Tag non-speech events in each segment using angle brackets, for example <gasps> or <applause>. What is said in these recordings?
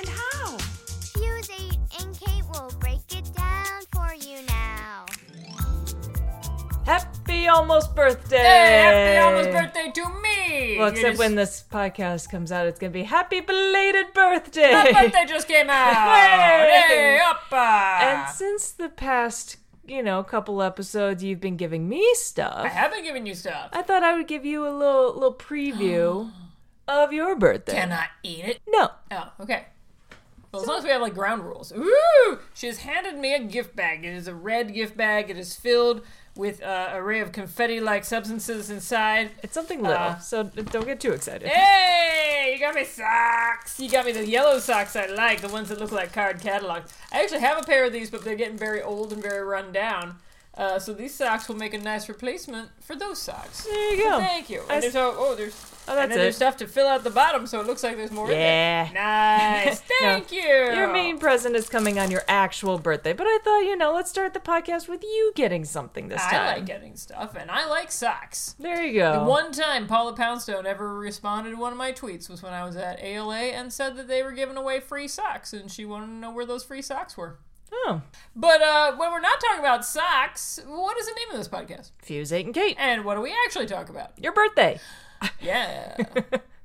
and how? Fuse 8 and Kate will break it down for you now. Happy almost birthday! Hey, happy almost birthday to me! Well, You except just- when this podcast comes out, it's gonna be happy belated birthday. My birthday just came <laughs> out! Hey! hey, up! and since the past, you know, couple episodes, you've been giving me stuff. I have been giving you stuff. I thought I would give you a little little preview <gasps> of your birthday. Can I eat it? No. Oh, okay. Well, as long as we have like ground rules. Ooh! She has handed me a gift bag. It is a red gift bag. It is filled with uh, array of confetti-like substances inside. It's something little, Uh, so don't get too excited. Hey, you got me socks. You got me the yellow socks I like, the ones that look like card catalogs. I actually have a pair of these, but they're getting very old and very run down. Uh, so these socks will make a nice replacement for those socks. There you go. Thank you. I And there's oh, oh there's Oh, and that's then there's stuff to fill out the bottom, so it looks like there's more Yeah. in there. <laughs> Nice. <laughs> No, Thank you. Your main present is coming on your actual birthday, but I thought, you know, let's start the podcast with you getting something this I time. I like getting stuff, and I like socks. There you go. The one time Paula Poundstone ever responded to one of my tweets was when I was at ALA and said that they were giving away free socks, and she wanted to know where those free socks were. Oh, But uh, when we're not talking about socks, what is the name of this podcast? Fuse 8 and Kate. And what do we actually talk about? Your birthday. <laughs> Yeah.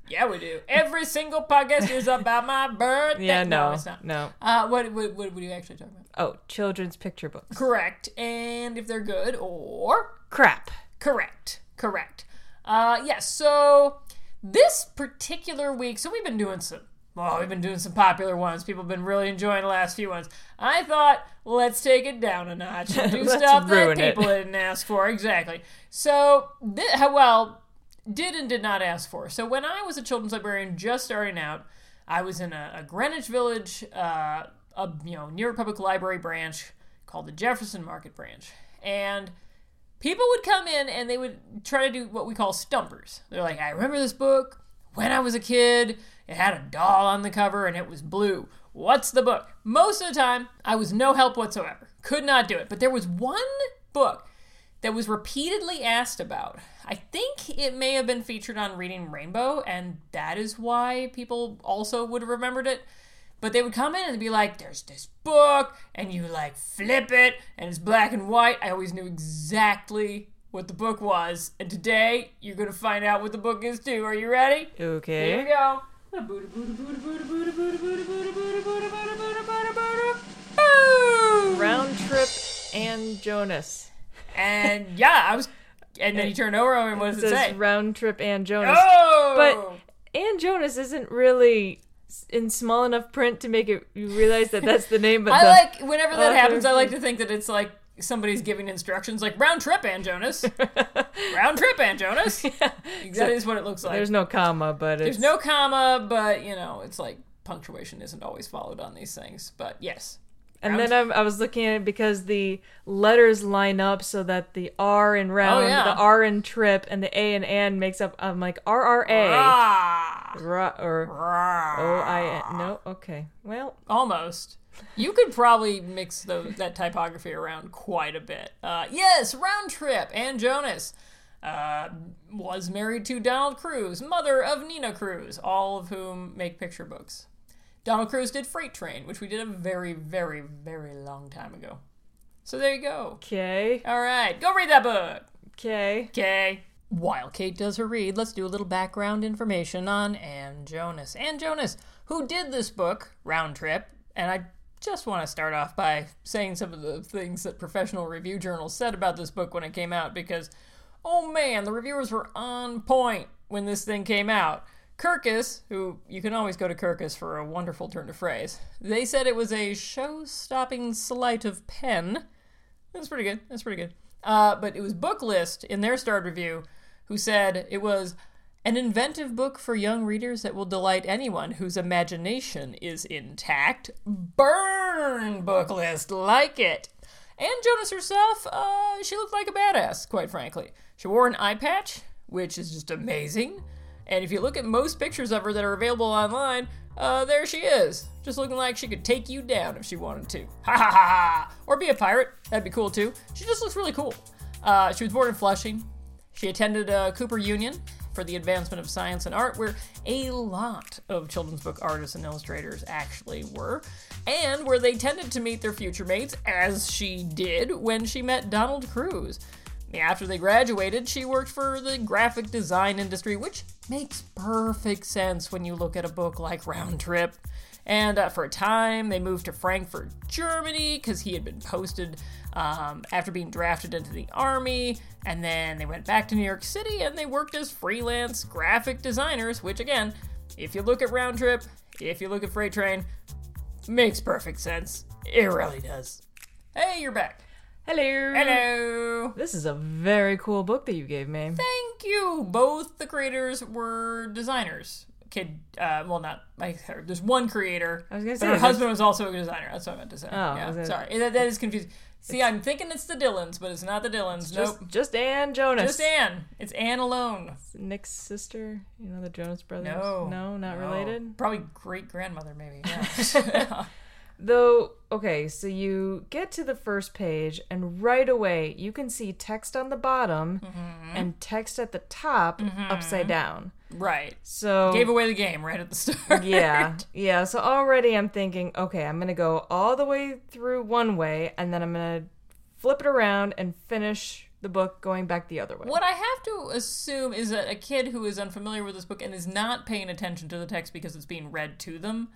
yeah, we do. Every single podcast is about my birthday. Yeah, no. it's not. No. Uh, what, what, what would you actually talk about? Oh, children's picture books. Correct. And if they're good or Crap. Correct. Correct. Uh, yes. so this particular week, so we've been doing some. Well, we've been doing some popular ones. People have been really enjoying the last few ones. I thought, let's take it down a notch and <laughs> do stuff that ruin it. people didn't ask for. Exactly. So, thi- well, did and did not ask for. So, when I was a children's librarian just starting out, I was in a, a Greenwich Village, uh, a, you know, near Public Library branch called the Jefferson Market branch, and people would come in and they would try to do what we call stumpers. They're like, I remember this book when I was a kid. It had a doll on the cover and it was blue. What's the book? Most of the time, I was no help whatsoever. Could not do it. But there was one book that was repeatedly asked about. I think it may have been featured on Reading Rainbow, and that is why people also would have remembered it. But they would come in and be like, there's this book, and you like flip it, and it's black and white. I always knew exactly what the book was. And today, you're going to find out what the book is too. Are you ready? Okay. Here we go. Round trip and Jonas. And yeah, I was. And then you turned over and what does it, says say? round trip and Jonas. Oh! But Ann Jonas isn't really in small enough print to make it you realize that that's the name. But I the, like whenever that happens. I like to think that it's like somebody's giving instructions, like round trip, and Jonas, <laughs> round trip, and Jonas. <laughs> That is what it looks like. There's no comma, but There's it's no comma, but you know, it's like punctuation isn't always followed on these things. But yes, And round- then I, I was looking at it because the letters line up so that the R in round, Oh, yeah. the R in trip, and the A in and makes up. I'm like RRA. ah, Ra, or rah. O I N. No, okay. Well, almost. You could probably mix those, that typography around quite a bit. Uh, yes, round trip Ann Jonas. Uh, was married to Donald Crews, mother of Nina Crews, all of whom make picture books. Donald Crews did Freight Train, which we did a very, very, very long time ago. So there you go. okay, All right, go read that book. okay. Okay. While Kate does her read, let's do a little background information on Ann Jonas. Ann Jonas, who did this book, Round Trip, and I just want to start off by saying some of the things that professional review journals said about this book when it came out because, oh man, the reviewers were on point when this thing came out. Kirkus, who you can always go to Kirkus for a wonderful turn of phrase, they said it was a show stopping sleight of pen. That's pretty good. That's pretty good. Uh, but it was Booklist in their starred review who said it was An inventive book for young readers that will delight anyone whose imagination is intact. Burn book list, like it. Ann Jonas herself, uh, she looked like a badass, quite frankly. She wore an eye patch, which is just amazing. And if you look at most pictures of her that are available online, uh, there she is, just looking like she could take you down if she wanted to. Ha ha ha ha! Or be a pirate, that'd be cool too. She just looks really cool. Uh, she was born in Flushing. She attended uh, Cooper Union for the advancement of science and art, where a lot of children's book artists and illustrators actually were, and where they tended to meet their future mates, as she did when she met Donald Crews. After they graduated, she worked for the graphic design industry, which makes perfect sense when you look at a book like Round Trip. And uh, for a time, they moved to Frankfurt, Germany, because he had been posted um, after being drafted into the army. And then they went back to New York City and they worked as freelance graphic designers, which, again, if you look at Round Trip, if you look at Freight Train, makes perfect sense. It really does. Hey, you're back. Hello. Hello. This is a very cool book that you gave me. Thank you. Both the creators were designers. Kid, uh, well, not like. There's one creator. I was gonna say, her husband was also a designer. That's what I meant to say. Oh, yeah, sorry. That, that is confusing. See, I'm thinking it's the Dillons, but it's not the Dillons. Just, nope. just Ann Jonas. Just Ann. It's Ann alone. Nick's sister. You know the Jonas brothers. No. no, not No. related. Probably great grandmother, maybe. Yeah. <laughs> <laughs> Though, okay, so you get to the first page, and right away you can see text on the bottom Mm-hmm. and text at the top upside down. Right. So Gave away the game right at the start. yeah, <laughs> yeah. So already I'm thinking, okay, I'm gonna go all the way through one way, and then I'm gonna flip it around and finish the book going back the other way. What I have to assume is that a kid who is unfamiliar with this book and is not paying attention to the text because it's being read to them,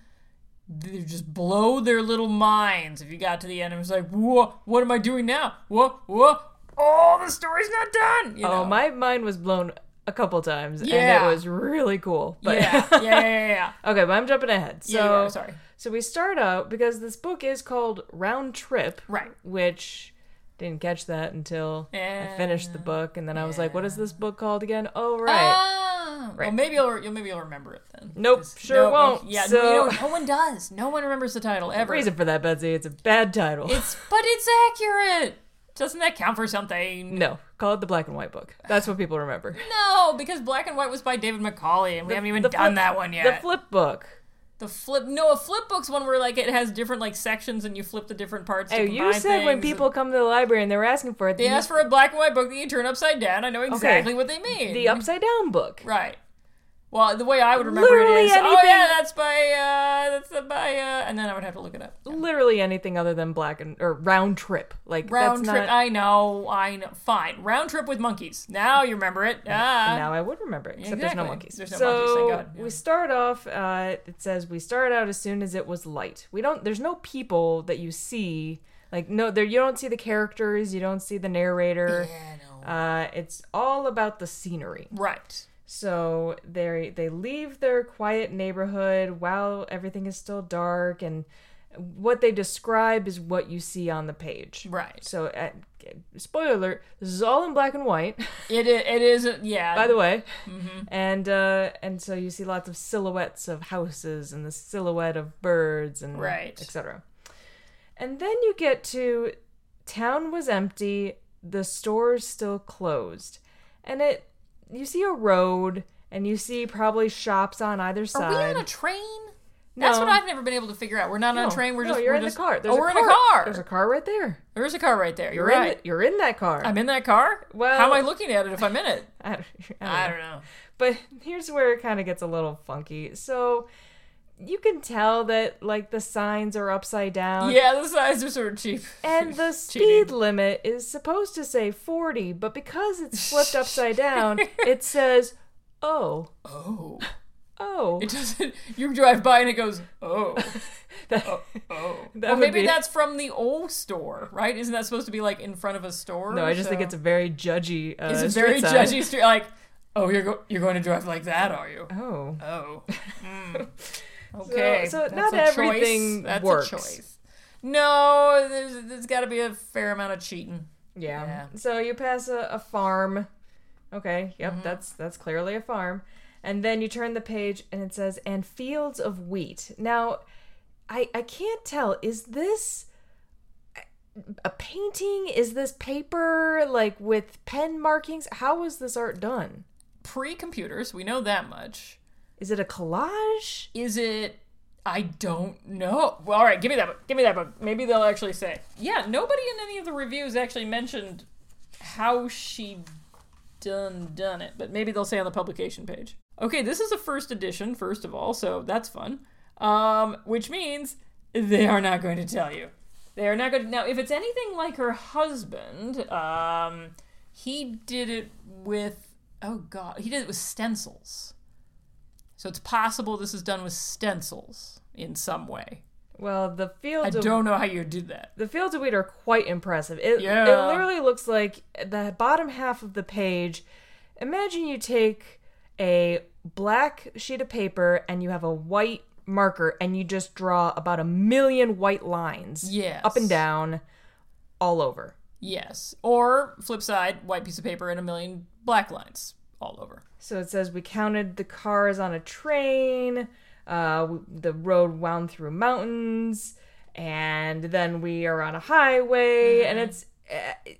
they just blow their little minds if you got to the end and was like, "Whoa, what am I doing now? Whoa, whoa, oh, the story's not done." You oh, know? Oh, my mind was blown a couple times, Yeah. and it was really cool. But yeah, yeah, yeah, yeah, yeah. <laughs> okay, but I'm jumping ahead. So Yeah, are, sorry. So we start out because this book is called Round Trip, Right. Which didn't catch that until I finished the book, and then I was like, "What is this book called again?" Oh, right. Ah, well, maybe you'll, you'll maybe you'll remember it then. Nope, sure no, won't. Yeah, So- no, you know, no one does. No one remembers the title <laughs> ever. Reason for that, Betsy. It's a bad title. It's but it's accurate. Doesn't that count for something? no, call it the black and white book. That's what people remember. <laughs> No, because Black and White was by David Macaulay, and we haven't even done flip- that one yet. The flip book. The flip, no, a flip book's one where like it has different like sections, and you flip the different parts. to Oh, you said when people come to the library and they were asking for it, they you- ask for a black and white book that you turn upside down. I know exactly what they mean. the upside down book. right. Well, the way I would remember Literally it is, oh yeah, that's by uh, that's by uh, and then I would have to look it up. Literally anything other than black and or round trip. Like Round that's trip. Not, I know. I know. Fine. Round trip with monkeys. Now you remember it. Ah. now I would remember, it, except there's no monkeys. There's no so monkeys, thank God, yeah. we start off. Uh, it says we start out as soon as it was light. We don't. There's no people that you see. Like no, there you don't see the characters. You don't see the narrator. Yeah, no. Uh, it's all about the scenery. Right. So they they leave their quiet neighborhood while everything is still dark, and what they describe is what you see on the page. Right. So, uh, spoiler alert: this is all in black and white. <laughs> It is. It is. Yeah. by the way, Mm-hmm. and uh, and so you see lots of silhouettes of houses and the silhouette of birds and Right. etc. And then you get to town was empty, the stores still closed, and it you see a road and you see probably shops on either side. Are we on a train? No. That's what I've never been able to figure out. We're not on No, a train. We're no, just. you're we're in just, the car. There's oh, a we're car. in a car. There's a car right there. There's a car right there. You're, You're right. In the, you're in that car. I'm in that car. Well- how am I looking at it if I'm in it? <laughs> I don't, I don't I don't know. But here's where it kind of gets a little funky. So you can tell that like the signs are upside down. Yeah, the signs are sort of cheap. And <laughs> the speed limit is supposed to say 40, but because it's flipped <laughs> upside down, it says, oh, Oh. <laughs> oh. It doesn't. You drive by and it goes, oh, That- oh, oh. That well, maybe be- that's from the O store, right? Isn't that supposed to be like in front of a store? no, I just think it's a very judgy. Uh, It's a street very judgy street. Like, oh, you're go- you're going to drive like that, are you? Oh. Oh. Mm. Okay. so that's not a choice. everything That's works. a choice. No, there's, there's got to be a fair amount of cheating. Yeah. Yeah. So you pass a, a farm. Okay. Yep. Mm-hmm. That's that's clearly a farm. And then you turn the page and it says, and fields of wheat. Now, I, I can't tell. Is this a painting? Is this paper like with pen markings? How was this art done? Pre computers, we know that much. Is it a collage? Is it? I don't know. Well, all right, give me that book. Give me that book. Maybe they'll actually say. Yeah, nobody in any of the reviews actually mentioned how she done done it, but maybe they'll say on the publication page. Okay, this is a first edition, first of all, so that's fun. Um, which means they are not going to tell you. They are not going to. Now, if it's anything like her husband, um, he did it with. Oh, God. He did it with stencils. So it's possible this is done with stencils in some way. Well, the I fields of don't know how you did that. the fields of wheat are quite impressive. It, Yeah. it literally looks like the bottom half of the page. Imagine you take a black sheet of paper and you have a white marker and you just draw about a million white lines Yes. up and down all over. Yes. Or flip side, white piece of paper and a million black lines all over. So it says we counted the cars on a train. Uh, the road wound through mountains, and then we are on a highway. And it's uh,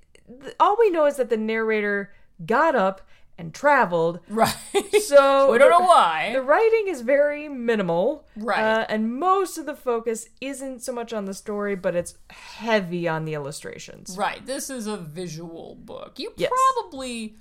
all we know is that the narrator got up and traveled. Right. <laughs> So <laughs> we don't the- know why. The writing is very minimal, Right. Uh, and most of the focus isn't so much on the story, but it's heavy on the illustrations. Right. This is a visual book. You Yes. probably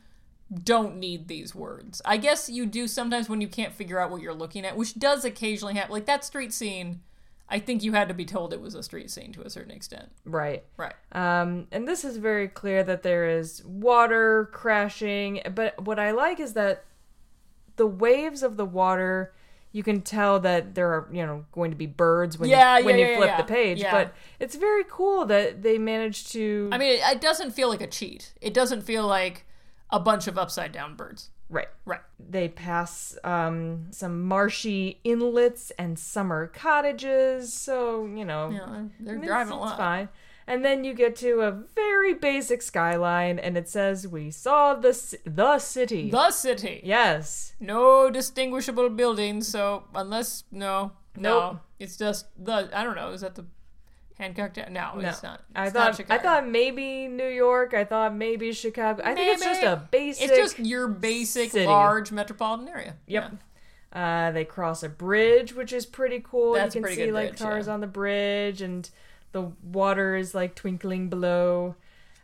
don't need these words. I guess you do sometimes when you can't figure out what you're looking at, which does occasionally happen. Like that street scene, I think you had to be told it was a street scene to a certain extent. Right. Right. Um, and this is very clear that there is water crashing. But what I like is that the waves of the water, you can tell that there are, you know, going to be birds when Yeah, you, when yeah, you yeah, flip yeah. the page. Yeah. But it's very cool that they managed to. I mean, it, it doesn't feel like a cheat. It doesn't feel like a bunch of upside down birds. right. Right. They pass um, some marshy inlets and summer cottages. So, you know, Yeah, they're it's- driving a it's lot. fine. And then you get to a very basic skyline, and it says, "We saw the ci- the city." The city. yes, No distinguishable buildings, so unless no, no, it's just the I don't know. Is that the Hancock? No, no. it's not. I It's not thought I thought maybe New York. I thought maybe Chicago. I think it's just a basic. It's just your basic city. large metropolitan area. Yep. Yeah. Uh, they cross a bridge, which is pretty cool. That's you can see like bridge, cars yeah. on the bridge, and the water is like twinkling below.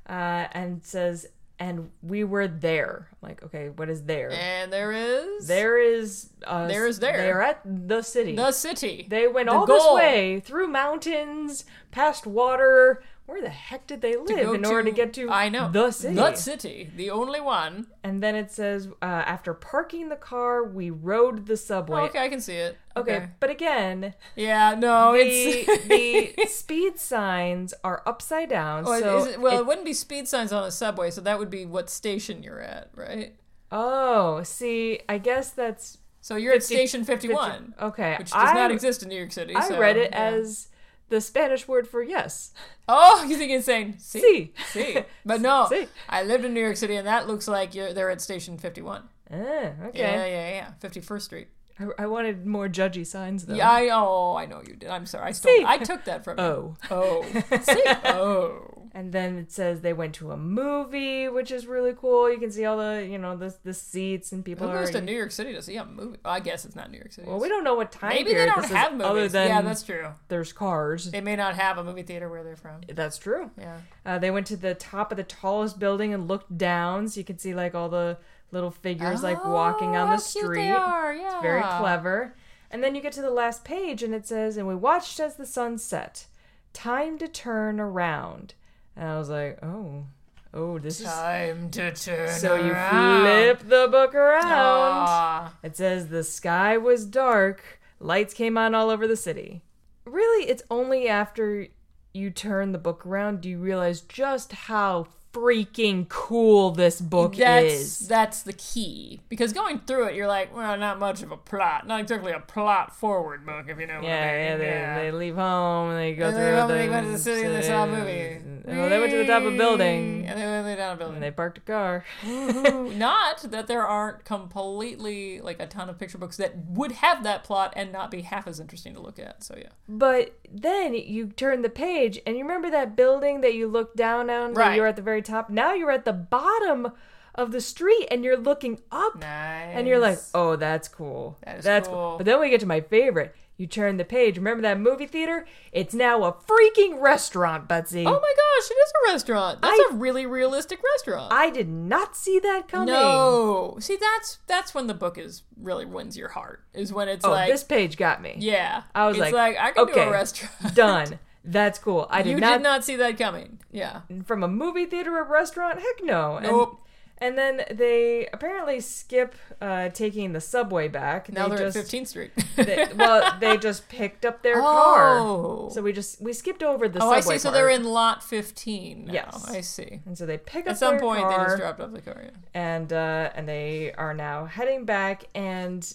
Uh, and it says, "And we were there." I'm like, okay, what is there? And there is There is. Uh, There is there. They're at the city. the city. They went The all goal. this way through mountains, past water. Where the heck did they live in order to get to I know the city? The city, the only one. And then it says, uh, after parking the car, we rode the subway. Oh, okay, I can see it. Okay, but again, Yeah, no, the, it's <laughs> the <laughs> speed signs are upside down. Well, so is it, well, it- it wouldn't be speed signs on a subway, so that would be what station you're at, right? oh, see, I guess that's So you're at station 51, okay. which does I, not exist in New York City. I so, read it yeah. as the Spanish word for yes. Oh, you think it's saying see? See. See. But no, <laughs> See. I lived in New York City, and that looks like you're, they're at station 51. Ah, okay. Yeah, yeah, yeah. 51st Street. I, I wanted more judgy signs though. Yeah, I oh, I know you did. I'm sorry. I stole. See. I took that from you. Oh. Oh. See? <laughs> Oh. And then it says they went to a movie, which is really cool. You can see all the, you know, the the seats and people Who goes to New York City to see a movie? Well, I guess it's not New York City. well, we don't know what time Maybe they don't have is, movies. other than yeah, that's true. there's cars. They may not have a movie theater where they're from. That's true. Yeah. Uh, they went to the top of the tallest building and looked down, so you can see like all the little figures like walking on Oh, the cute street. They are, yeah. It's very clever. And then you get to the last page and it says, and we watched as the sun set. Time to turn around. And I was like, oh, oh, this is. Time to turn So you flip the book around. Ah. It says the sky was dark, lights came on all over the city. Really, it's only after you turn the book around do you realize just how freaking cool this book That's is. that's the key because going through it, you're like, well, not much of a plot, not exactly a plot forward book, if you know. Yeah, what I mean. yeah, they, they leave home and they go And through they the, they go to the city and they saw a movie. Well, they went to the top of a building and they went down a building. and they parked a car. <laughs> not that there aren't completely like a ton of picture books that would have that plot and not be half as interesting to look at. So yeah, But then you turn the page and you remember that building that you looked down on Right. you were at the very top? Now you're at the bottom of the street and you're looking up nice. and you're like, "Oh, that's cool. That is that's cool. But then we get to my favorite. You turn the page. Remember that movie theater? It's now a freaking restaurant, Betsy. oh my gosh, it is a restaurant. That's I- a really realistic restaurant. I did not see that coming. no, see that's that's when the book is really wins your heart. Is when it's Oh, like this page got me. yeah. I was it's like, I can do a restaurant. Done. That's cool. I did you not, did not see that coming. Yeah. from a movie theater or restaurant. Heck no. Nope. And, then they apparently skip uh, taking the subway back. Now they they're just, at 15th Street. <laughs> they- well, they just picked up their Oh. car. So we just we skipped over the oh, I see. So they're in lot 15 now. Yes. I see. And so they pick up At some point, car, they just dropped off the car. Yeah. and uh, and they are now heading back. And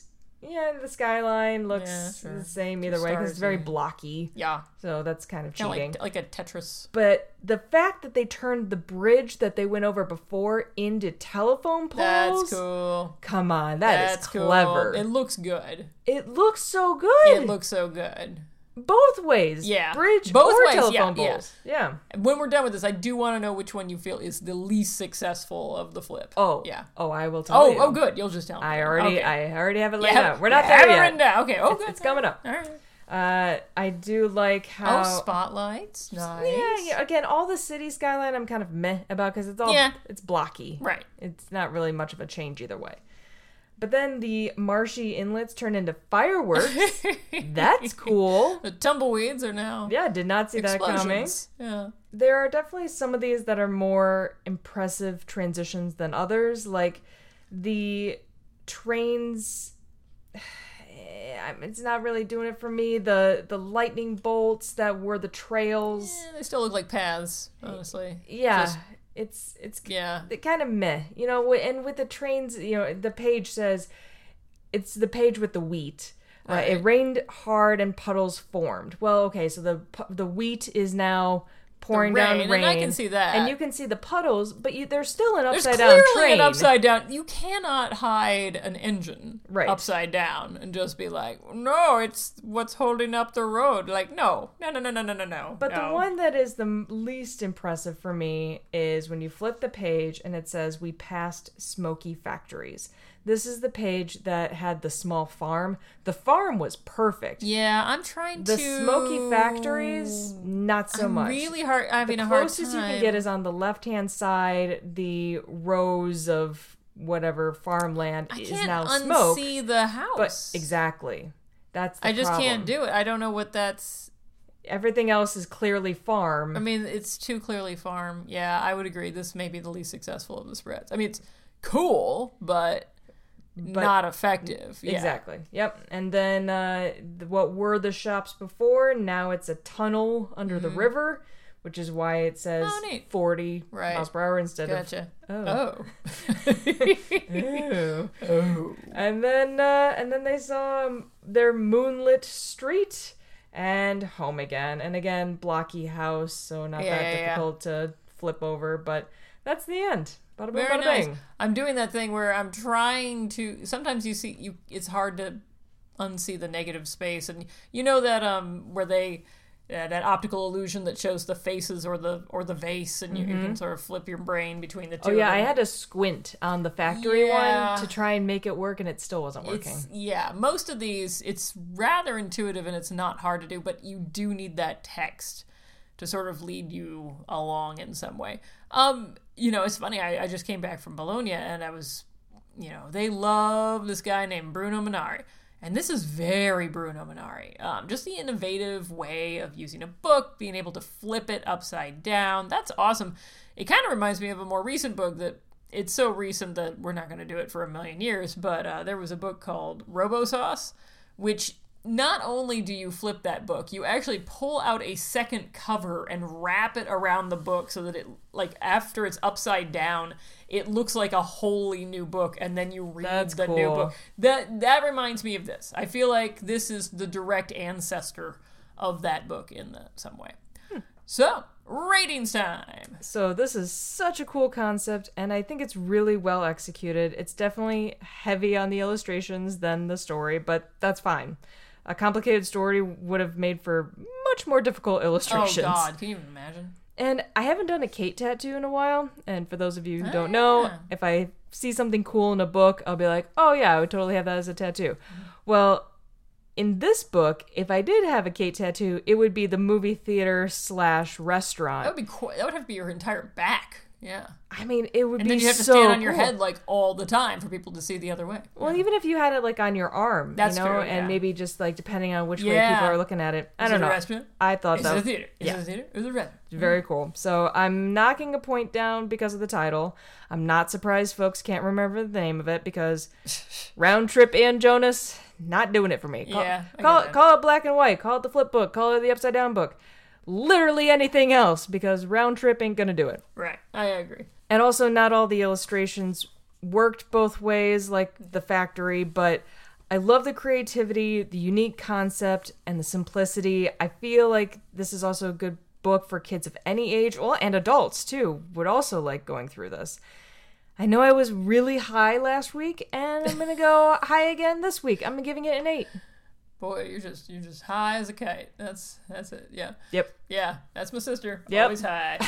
yeah, the skyline looks Yeah, sure. the same either way because it's very Starsy. blocky. Yeah. So that's kind of Kind cheating. like, like a Tetris. But the fact that they turned the bridge that they went over before into telephone poles. That's cool. Come on, that is That's clever. Cool. It looks good. It looks so good. It looks so good. Both ways. Yeah. bridge Both or ways, yeah, telephone yeah. poles. Yeah. When we're done with this, I do want to know which one you feel is the least successful of the flip. Oh yeah. Oh, I will tell Oh, you. oh, good. You'll just tell me. I already, Okay. I already have it laid have- out. We're not there have it yet. written down. Okay. Oh, It's, good. it's coming up. All right. Uh, I do like how. Oh, spotlights. Nice. Yeah, yeah. Again, all the city skyline, I'm kind of meh about because it's all Yeah. it's blocky. Right. It's not really much of a change either way. But then the marshy inlets turn into fireworks. <laughs> That's cool. The tumbleweeds are now Yeah, did not see that coming. Yeah. There are definitely some of these that are more impressive transitions than others. Like the trains. <sighs> It's not really doing it for me. The the lightning bolts that were the trails. Eh, they still look like paths, honestly. Yeah, Just- it's it's yeah. it kind of meh, you know. And with the trains, you know, the page says it's the page with the wheat. Uh, it rained hard and puddles formed. Well, okay, so the the wheat is now pouring rain, down and rain, I can see that. and you can see the puddles, but you, there's still an upside down train. an upside down. You cannot hide an engine Right. upside down and just be like, no, it's what's holding up the road. Like, no, no, no, no, no, no, no, no. But the one that is the least impressive for me is when you flip the page and it says, We passed smoky factories. This is the page that had the small farm. The farm was perfect. yeah, I'm trying The to The smoky factories, not so I'm much. Really hard. I the mean, a hard closest you can get is on the left hand side, the rows of whatever farmland I is can't now smoke. unsee the house. But exactly. That's the I just problem. can't do it. I don't know what that's. Everything else is clearly farm. I mean, it's too clearly farm. Yeah, I would agree. This may be the least successful of the spreads. I mean, it's cool, but, not effective. Yeah. Exactly. Yep. And then uh, what were the shops before? Now it's a tunnel under the river, which is why it says. Oh, 40 Right. miles per hour instead Gotcha. Oh. Oh. <laughs> of. oh. And then uh, and then they saw um, their moonlit street and home again. And again, blocky house, so not Yeah, that yeah, yeah. difficult to flip over. But that's the end. Bada boom, Very bada nice. I'm doing that thing where I'm trying to. Sometimes you see you. It's hard to unsee the negative space, and you know that um where they. Uh, that optical illusion that shows the faces or the or the vase, and you, you can sort of flip your brain between the two. Mm-hmm. Oh yeah, I had to squint on the factory Yeah. one to try and make it work, and it still wasn't working. It's, yeah, most of these, it's rather intuitive and it's not hard to do, but you do need that text to sort of lead you along in some way. Um, you know, it's funny. I, I just came back from Bologna and I was, you know, they love this guy named Bruno Munari. And this is very Bruno Munari. Um, just the innovative way of using a book, being able to flip it upside down. That's awesome. It kind of reminds me of a more recent book that it's so recent that we're not going to do it for a million years, but uh, there was a book called Robo Sauce, which not only do you flip that book, you actually pull out a second cover and wrap it around the book so that it, like, after it's upside down, it looks like a wholly new book, and then you read That's the new book. That that reminds me of this. I feel like this is the direct ancestor of that book in the, some way. Hmm. So, ratings time. So this is such a cool concept, and I think it's really well executed. It's definitely heavy on the illustrations than the story, but that's fine. A complicated story would have made for much more difficult illustrations. Oh. God, can you even imagine? And I haven't done a Kate tattoo in a while. And for those of you who don't know, Ah. if I see something cool in a book, I'll be like, oh yeah, I would totally have that as a tattoo. Well, in this book, if I did have a Kate tattoo, it would be the movie theater slash restaurant. That would be qu- that would have to be your entire back. Yeah, I mean, it would and be then you have to stand on your cool. head like all the time for people to see the other way. Well, even if you had it like on your arm, That's you know, true, and maybe just like depending on which way people are looking at it. I Is don't it a know. restaurant? I thought Is that it a theater? Is yeah. it a theater? Is it a restaurant? very mm-hmm. cool. So I'm knocking a point down because of the title. I'm not surprised folks can't remember the name of it because <laughs> Round Trip and Jonas not doing it for me. Call, Yeah, call it call it black and white. Call it the flip book. Call it the upside down book. Literally anything else because Round Trip ain't gonna do it. Right, I agree. And also, not all the illustrations worked both ways, like the factory, but I love the creativity, the unique concept, and the simplicity. I feel like this is also a good book for kids of any age, well, and adults too, would also like going through this. I know I was really high last week, and I'm gonna go <laughs> high again this week. I'm giving it an eight. Boy, you're just you're just high as a kite. That's that's it. Yeah. Yep. Yeah, that's my sister. Yep. Always high.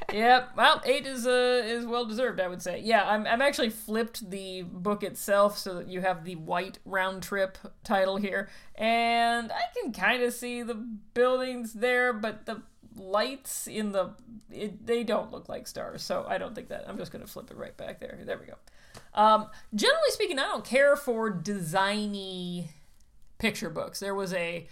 <laughs> yep. Well, eight is uh is well deserved, I would say. Yeah, I'm I'm actually flipped the book itself so that you have the white round trip title here, and I can kind of see the buildings there, but the lights in the it, they don't look like stars, so I don't think that. I'm just gonna flip it right back there. There we go. Um, generally speaking, I don't care for designy picture books. There was a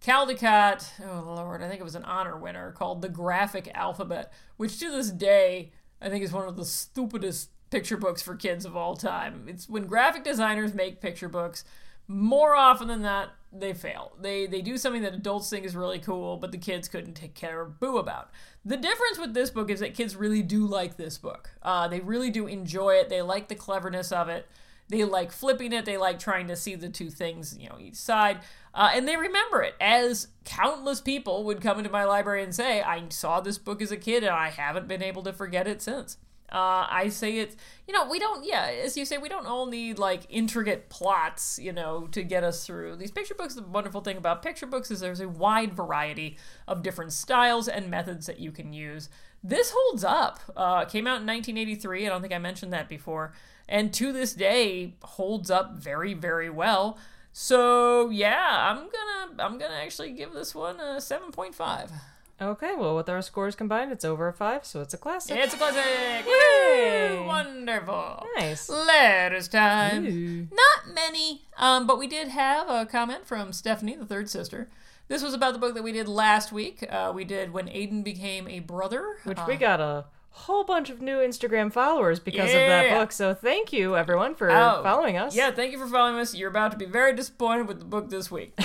Caldecott, oh lord, I think it was an honor winner called The Graphic Alphabet, which to this day I think is one of the stupidest picture books for kids of all time. It's when graphic designers make picture books, more often than not, they fail. They they do something that adults think is really cool, but the kids couldn't take care of boo about. The difference with this book is that kids really do like this book. Uh, they really do enjoy it. They like the cleverness of it. They like flipping it. They like trying to see the two things, you know, each side. Uh, and they remember it, as countless people would come into my library and say, I saw this book as a kid and I haven't been able to forget it since. Uh, I say it's, you know, we don't, yeah, as you say, we don't all need like intricate plots, you know, to get us through these picture books. The wonderful thing about picture books is there's a wide variety of different styles and methods that you can use. This holds up. Uh, came out in 1983. I don't think I mentioned that before. And to this day, holds up very, very well. So yeah, I'm gonna I'm gonna actually give this one a 7.5. Okay, well, with our scores combined, it's over a five, so it's a classic. It's a classic. Yay! Woo! Wonderful. Nice. Letters time. Ooh. Not many, um, but we did have a comment from Stephanie, the third sister. This was about the book that we did last week. Uh, we did when Aiden became a brother. Which Uh, we got a whole bunch of new Instagram followers because of that book. So thank you everyone for Oh, following us. Yeah, thank you for following us. You're about to be very disappointed with the book this week. <laughs>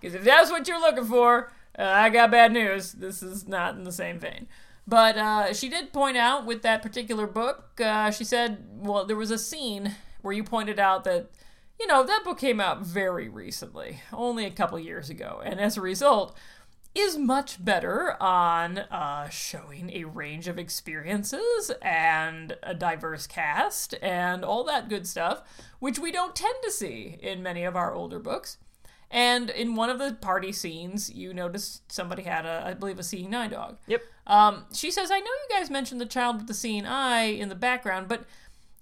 Because if that's what you're looking for, uh, I got bad news. This is not in the same vein. But uh, she did point out with that particular book, uh, she said, well, there was a scene where you pointed out that, you know, that book came out very recently, only a couple years ago. And as a result, is much better on uh, showing a range of experiences and a diverse cast and all that good stuff, which we don't tend to see in many of our older books. And in one of the party scenes, you noticed somebody had a, I believe, a seeing eye dog. Yep. Um, she says, I know you guys mentioned the child with the seeing eye in the background, but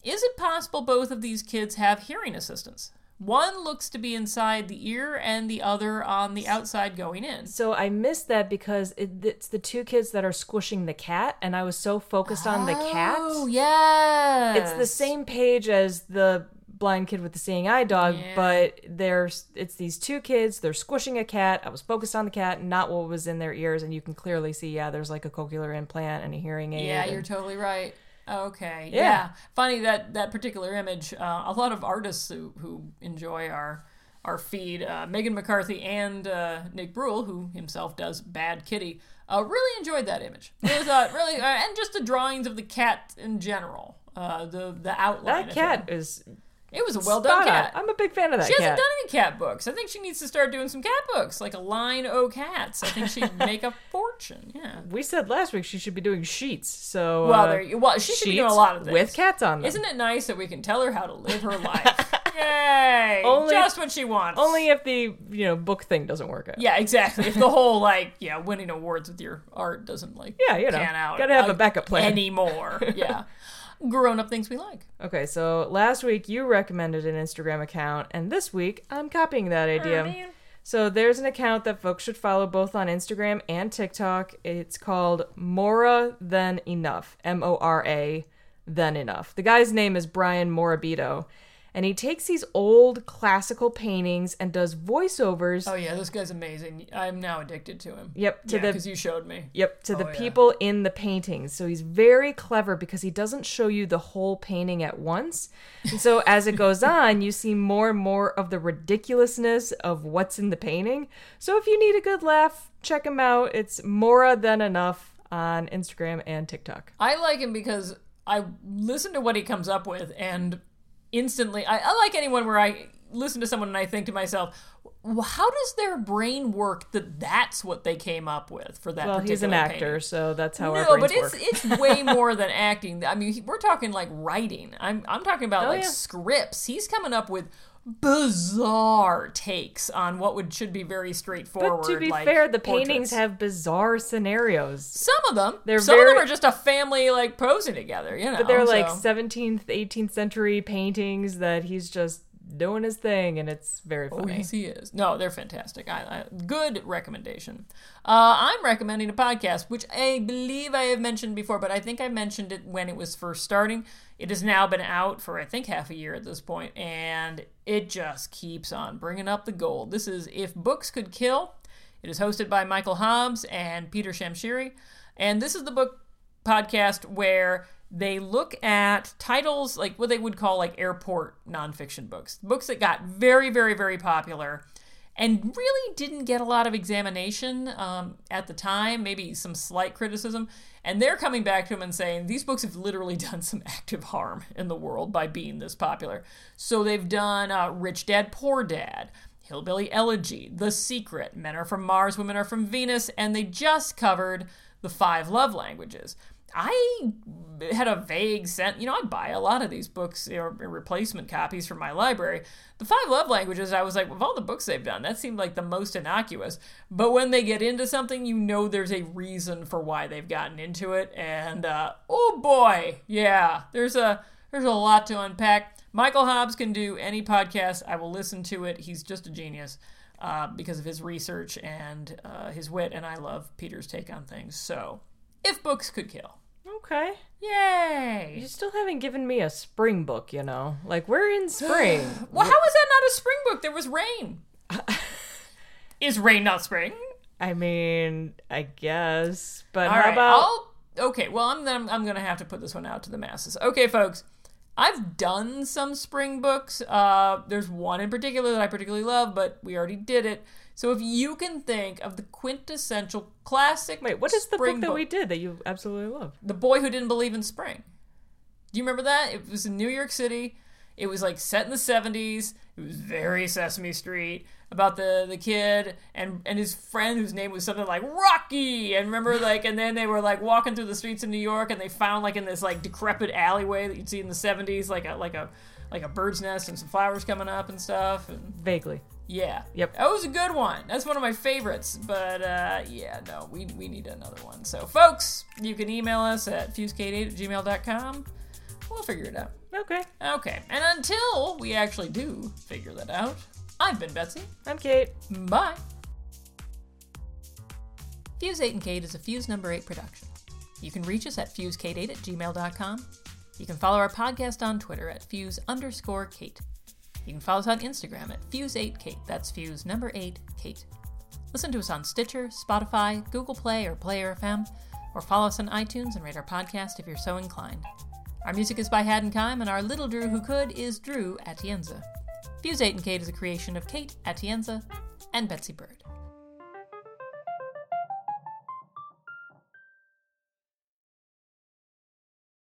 is it possible both of these kids have hearing assistance? One looks to be inside the ear and the other on the outside going in. So I missed that because it, it's the two kids that are squishing the cat, and I was so focused on the cat. Oh, yes. It's the same page as the blind kid with the seeing eye dog, Yeah. but there's it's these two kids. They're squishing a cat. I was focused on the cat, not what was in their ears, and you can clearly see. Yeah, there's like a cochlear implant and a hearing aid. Yeah, you're totally right. Okay. Yeah. Yeah. Funny that that particular image. Uh, a lot of artists who, who enjoy our our feed, uh, Meghan McCarthy and uh, Nick Bruel, who himself does Bad Kitty, uh, really enjoyed that image. Really thought, really, uh, and just the drawings of the cat in general. Uh, the the outline. that cat is It was a well done cat. I'm a big fan of that She hasn't done any cat books. I think she needs to start doing some cat books, like a line O Cats. I think she'd make a <laughs> fortune. Yeah. We said last week she should be doing sheets. So Well, uh, there you, well, she should be doing a lot of things. with cats on them. Isn't it nice that we can tell her how to live her life? <laughs> Yay! Only- Just what she wants. Only if the you know book thing doesn't work out. Yeah, exactly. If the whole like yeah, winning awards with your art doesn't like Yeah, you know, pan out, gotta have a uh, backup plan. anymore. <laughs> yeah, grown up things we like. Okay, so last week you recommended an Instagram account, and this week I'm copying that idea. so there's an account that folks should follow both on Instagram and TikTok. It's called Mora Than Enough. M O R A Than Enough. The guy's name is Brian Morabito, and he takes these old classical paintings and does voiceovers. Oh yeah, this guy's amazing. I'm now addicted to him. Yep, to yeah, the because you showed me. Yep, to the Oh, yeah. people in the paintings. So he's very clever because he doesn't show you the whole painting at once. And so as it goes <laughs> on, you see more and more of the ridiculousness of what's in the painting. So if you need a good laugh, check him out. It's Mora Than Enough on Instagram and TikTok. I like him because I listen to what he comes up with and instantly I, I like anyone where I listen to someone and I think to myself, how does their brain work that that's what they came up with for that Well, he's an actor, painting? so that's how our No, but it's work. it's way <laughs> more than acting. I mean, we're talking like writing. I'm I'm talking about Oh, like yeah. scripts. He's coming up with bizarre takes on what would should be very straightforward. But to be like, fair, the portraits. paintings have bizarre scenarios. some of them. They're some of them are just a family like posing together. You know, But they're like 17th, 18th century paintings that he's just doing his thing, and it's very Oh, funny. yes, he is. No, they're fantastic. I, I good recommendation. Uh, I'm recommending a podcast which I believe I have mentioned before, but I think I mentioned it when it was first starting. It has now been out for I think half a year at this point, and it just keeps on bringing up the gold. This is If Books Could Kill. It is hosted by Michael Hobbs and Peter Shamshiri, and this is the book podcast where they look at titles like what they would call like airport nonfiction books, books that got very, very, very popular and really didn't get a lot of examination um, at the time, maybe some slight criticism. And they're coming back to him and saying these books have literally <laughs> done some active harm in the world by being this popular. So they've done uh, Rich Dad, Poor Dad. Hillbilly Elegy, The Secret, Men Are From Mars, Women Are From Venus, and they just covered the five love languages. I had a vague sense, you know, I buy a lot of these books or replacement copies from my library. The five love languages, I was like, of all the books they've done, that seemed like the most innocuous. But when they get into something, you know there's a reason for why they've gotten into it. And uh, oh boy, yeah, there's a there's a lot to unpack. Michael Hobbs can do any podcast. I will listen to it. He's just a genius uh, because of his research and uh, his wit, and I love Peter's take on things. So, if books could kill, Okay. yay! You still haven't given me a spring book, you know? Like, we're in <gasps> spring. Well, how is that not a spring book? There was rain. <laughs> Is rain not spring? I mean, I guess. But All how right, about. I'll, okay. Well, I'm I'm, I'm going to have to put this one out to the masses. Okay, folks. I've done some spring books. Uh, there's one in particular that I particularly love, but we already did it. So if you can think of the quintessential classic, Wait, what is the spring book that we did that you absolutely love? The Boy Who Didn't Believe in Spring. Do you remember that? It was in New York City. It was like set in the 70s. It was very Sesame Street about the the kid and and his friend whose name was something like Rocky. And remember <laughs> like and then they were like walking through the streets of New York and they found like in this like decrepit alleyway that you'd see in the 70s like a like a like a bird's nest and some flowers coming up and stuff and Vaguely. Yeah. Yep. That was a good one. That's one of my favorites. But uh, yeah, no, we, we need another one. So, folks, you can email us at fusekate8 at gmail.com. We'll figure it out. Okay. Okay. And until we actually do figure that out, I've been Betsy. I'm Kate. Bye. Fuse 8 and Kate is a Fuse number 8 production. You can reach us at fusekate8 at gmail.com. You can follow our podcast on Twitter at fuse underscore Kate. You can follow us on Instagram at fuse8kate. That's fuse number 8 Kate. Listen to us on Stitcher, Spotify, Google Play, or Player FM, or follow us on iTunes and rate our podcast if you're so inclined. Our music is by Haddon Kime, and our little Drew who could is Drew Atienza. Fuse 8 and Kate is a creation of Kate Atienza and Betsy Bird.